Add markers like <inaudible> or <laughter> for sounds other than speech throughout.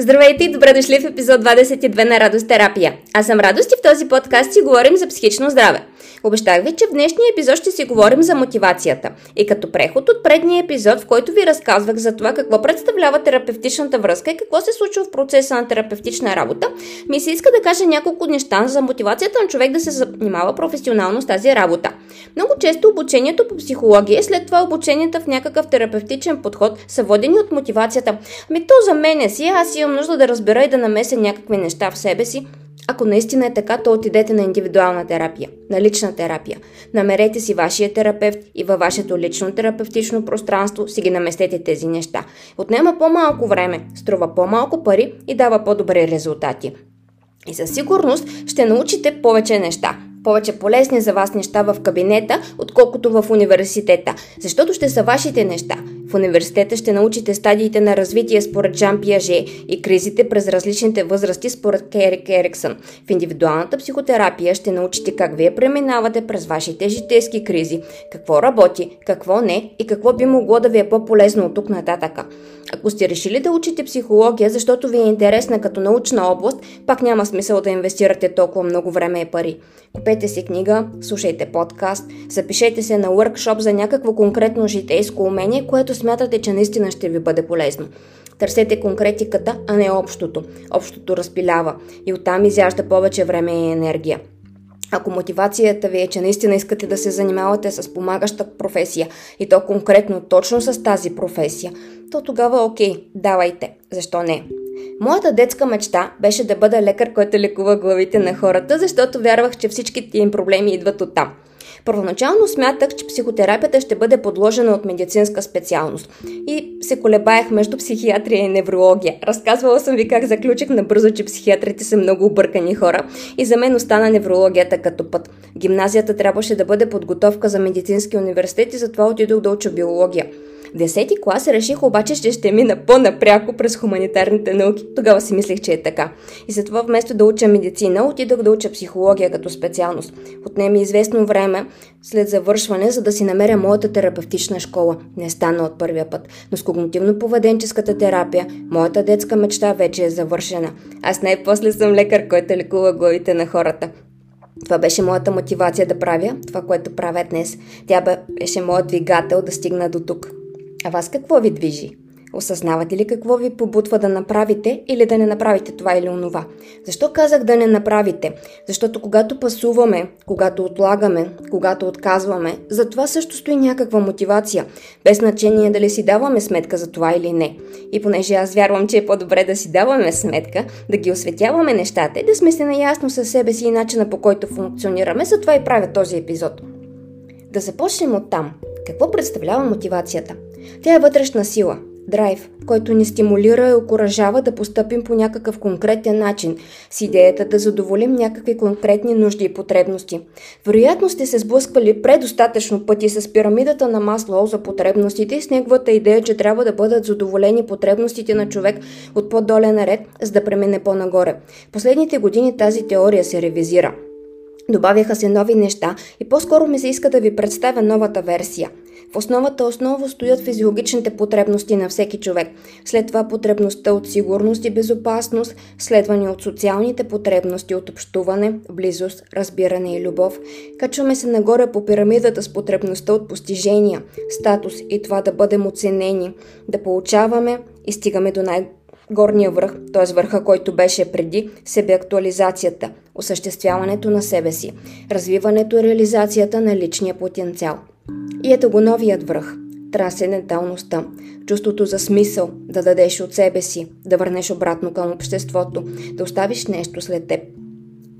Здравейте и добре дошли в епизод 22 на Радост терапия. Аз съм Радост и в този подкаст си говорим за психично здраве. Обещах ви, че в днешния епизод ще си говорим за мотивацията. И като преход от предния епизод, в който ви разказвах за това какво представлява терапевтичната връзка и какво се случва в процеса на терапевтична работа, ми се иска да кажа няколко неща за мотивацията на човек да се занимава професионално с тази работа. Много често обучението по психология, след това обученията в някакъв терапевтичен подход са водени от мотивацията. Ами то за мен е си, аз имам нужда да разбера и да намеся някакви неща в себе си, ако наистина е така, то отидете на индивидуална терапия, на лична терапия. Намерете си вашия терапевт и във вашето лично терапевтично пространство си ги наместете тези неща. Отнема по-малко време, струва по-малко пари и дава по-добри резултати. И със сигурност ще научите повече неща повече полезни за вас неща в кабинета, отколкото в университета, защото ще са вашите неща. В университета ще научите стадиите на развитие според Жан Пиаже и кризите през различните възрасти според Керик Ериксън. В индивидуалната психотерапия ще научите как вие преминавате през вашите житейски кризи, какво работи, какво не и какво би могло да ви е по-полезно от тук нататъка. Ако сте решили да учите психология, защото ви е интересна като научна област, пак няма смисъл да инвестирате толкова много време и пари. Купете си книга, слушайте подкаст, запишете се на workshop за някакво конкретно житейско умение, което смятате, че наистина ще ви бъде полезно. Търсете конкретиката, а не общото. Общото разпилява и оттам изяжда повече време и енергия. Ако мотивацията ви е, че наистина искате да се занимавате с помагаща професия и то конкретно точно с тази професия, то тогава окей, давайте. Защо не? Моята детска мечта беше да бъда лекар, който лекува главите на хората, защото вярвах, че всичките им проблеми идват оттам. Първоначално смятах, че психотерапията ще бъде подложена от медицинска специалност и се колебаях между психиатрия и неврология. Разказвала съм ви как заключих набързо, че психиатрите са много объркани хора и за мен остана неврологията като път. Гимназията трябваше да бъде подготовка за медицински университет и затова отидох да уча биология. 10-ти клас реших обаче, че ще мина по-напряко през хуманитарните науки. Тогава си мислех, че е така. И затова вместо да уча медицина, отидох да уча психология като специалност. Отнеми известно време след завършване, за да си намеря моята терапевтична школа. Не стана от първия път, но с когнитивно-поведенческата терапия, моята детска мечта вече е завършена. Аз най-после съм лекар, който лекува главите на хората. Това беше моята мотивация да правя това, което правя днес. Тя беше моят двигател да стигна до тук. А вас какво ви движи? Осъзнавате ли какво ви побутва да направите или да не направите това или онова? Защо казах да не направите? Защото когато пасуваме, когато отлагаме, когато отказваме, за това също стои някаква мотивация, без значение дали си даваме сметка за това или не. И понеже аз вярвам, че е по-добре да си даваме сметка, да ги осветяваме нещата и да сме се наясно със себе си и начина по който функционираме, затова и правя този епизод. Да започнем от там. Какво представлява мотивацията? Тя е вътрешна сила, драйв, който ни стимулира и окоръжава да постъпим по някакъв конкретен начин, с идеята да задоволим някакви конкретни нужди и потребности. Вероятно сте се сблъсквали предостатъчно пъти с пирамидата на Маслоу за потребностите и с неговата идея, че трябва да бъдат задоволени потребностите на човек от по-долен ред, за да премине по-нагоре. Последните години тази теория се ревизира. Добавяха се нови неща и по-скоро ми се иска да ви представя новата версия – в основата основа стоят физиологичните потребности на всеки човек. След това потребността от сигурност и безопасност, следвани от социалните потребности от общуване, близост, разбиране и любов. Качваме се нагоре по пирамидата с потребността от постижения, статус и това да бъдем оценени, да получаваме и стигаме до най- горния връх, т.е. върха, който беше преди себеактуализацията, осъществяването на себе си, развиването и реализацията на личния потенциал – и ето го новият връх – трансценденталността, чувството за смисъл, да дадеш от себе си, да върнеш обратно към обществото, да оставиш нещо след теб.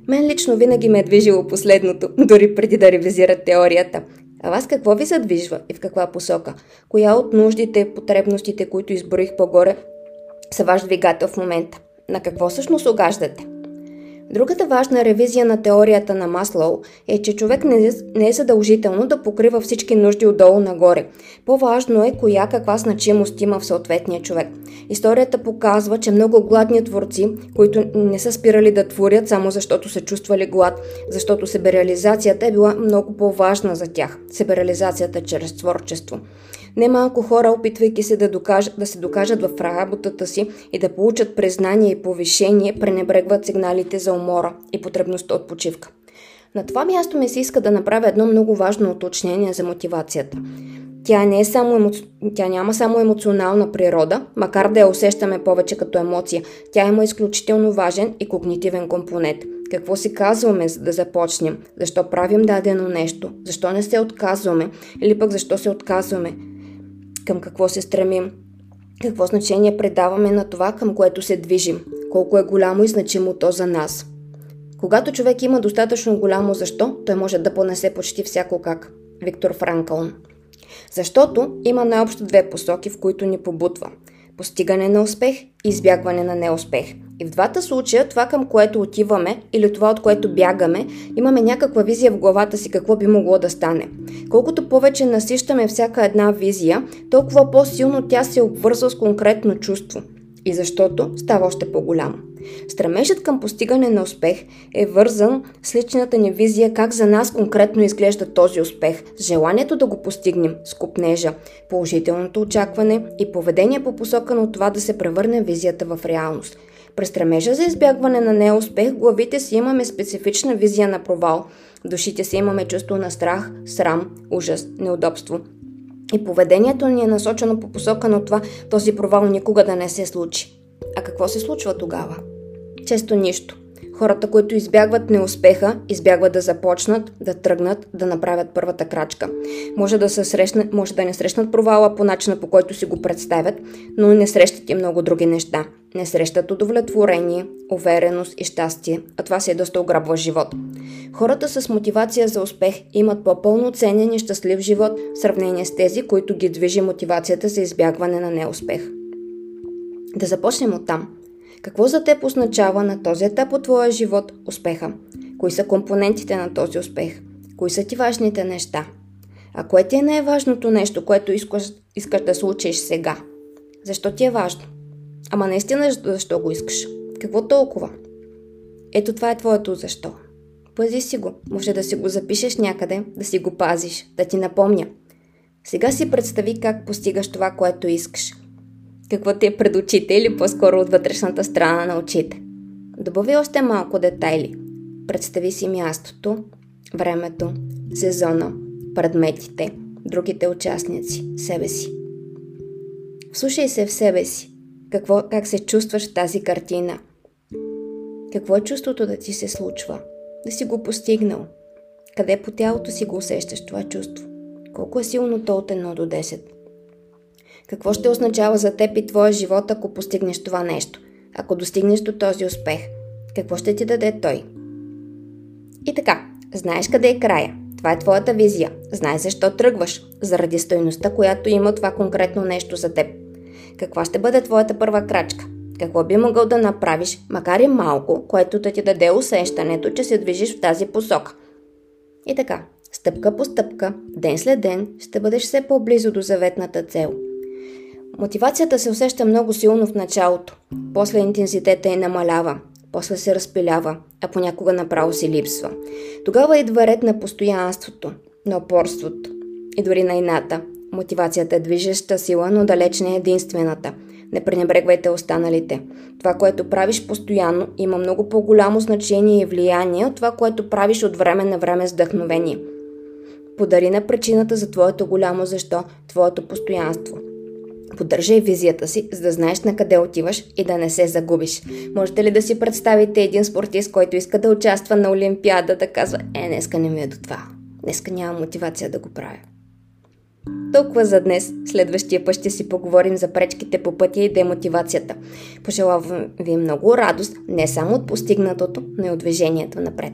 Мен лично винаги ме е движило последното, <laughs> дори преди да ревизират теорията. А вас какво ви задвижва и в каква посока? Коя от нуждите, потребностите, които изброих по-горе, са ваш двигател в момента? На какво всъщност огаждате? Другата важна ревизия на теорията на Маслоу е, че човек не е задължително да покрива всички нужди отдолу нагоре. По-важно е коя каква значимост има в съответния човек. Историята показва, че много гладни творци, които не са спирали да творят само защото се чувствали глад, защото себереализацията е била много по-важна за тях. Себереализацията чрез творчество. Немалко хора, опитвайки се да, докажат, да се докажат в работата си и да получат признание и повишение, пренебрегват сигналите за умора и потребността от почивка. На това място ми се иска да направя едно много важно уточнение за мотивацията. Тя, не е само емо... Тя няма само емоционална природа, макар да я усещаме повече като емоция. Тя има изключително важен и когнитивен компонент. Какво си казваме, за да започнем? Защо правим дадено нещо? Защо не се отказваме? Или пък защо се отказваме? Към какво се стремим? Какво значение предаваме на това, към което се движим? Колко е голямо и значимо то за нас? Когато човек има достатъчно голямо защо, той може да понесе почти всяко как. Виктор Франкълн защото има най-общо две посоки, в които ни побутва – постигане на успех и избягване на неуспех. И в двата случая това към което отиваме или това от което бягаме, имаме някаква визия в главата си какво би могло да стане. Колкото повече насищаме всяка една визия, толкова по-силно тя се обвързва с конкретно чувство. И защото става още по-голямо. Стремежът към постигане на успех е вързан с личната ни визия как за нас конкретно изглежда този успех, с желанието да го постигнем, с купнежа, положителното очакване и поведение по посока на това да се превърне визията в реалност. През стремежа за избягване на неуспех, главите си имаме специфична визия на провал, душите си имаме чувство на страх, срам, ужас, неудобство. И поведението ни е насочено по посока на това този провал никога да не се случи. А какво се случва тогава? Често нищо. Хората, които избягват неуспеха, избягват да започнат, да тръгнат, да направят първата крачка. Може да, се срещнат, може да не срещнат провала по начина по който си го представят, но не срещат и много други неща. Не срещат удовлетворение, увереност и щастие, а това си е доста ограбва живот. Хората с мотивация за успех имат по-пълноценен и щастлив живот в сравнение с тези, които ги движи мотивацията за избягване на неуспех. Да започнем от там. Какво за теб означава на този етап от твоя живот успеха? Кои са компонентите на този успех? Кои са ти важните неща? А кое ти е най-важното нещо, което искаш, искаш да случиш сега? Защо ти е важно? Ама наистина защо го искаш? Какво толкова? Ето това е твоето защо. Пази си го. Може да си го запишеш някъде, да си го пазиш, да ти напомня. Сега си представи как постигаш това, което искаш какво ти е пред очите или по-скоро от вътрешната страна на очите. Добави още малко детайли. Представи си мястото, времето, сезона, предметите, другите участници, себе си. Слушай се в себе си. Какво, как се чувстваш в тази картина? Какво е чувството да ти се случва? Да си го постигнал? Къде по тялото си го усещаш това чувство? Колко е силно то от 1 до 10? Какво ще означава за теб и твоя живот, ако постигнеш това нещо? Ако достигнеш до този успех? Какво ще ти даде той? И така, знаеш къде е края. Това е твоята визия. Знаеш защо тръгваш. Заради стойността, която има това конкретно нещо за теб. Каква ще бъде твоята първа крачка? Какво би могъл да направиш, макар и малко, което да ти даде усещането, че се движиш в тази посока? И така, стъпка по стъпка, ден след ден, ще бъдеш все по-близо до заветната цел – Мотивацията се усеща много силно в началото, после интензитета й намалява, после се разпилява, а понякога направо си липсва. Тогава идва ред на постоянството, на опорството и дори на ината. Мотивацията е движеща сила, но далеч не е единствената. Не пренебрегвайте останалите. Това, което правиш постоянно, има много по-голямо значение и влияние от това, което правиш от време на време с вдъхновение. Подари на причината за твоето голямо защо, твоето постоянство – Поддържай визията си, за да знаеш на къде отиваш и да не се загубиш. Можете ли да си представите един спортист, който иска да участва на Олимпиада, да казва, е, днеска не ми е до това. Днеска нямам мотивация да го правя. Толкова за днес. Следващия път ще си поговорим за пречките по пътя и демотивацията. Пожелавам ви много радост, не само от постигнатото, но и от движението напред.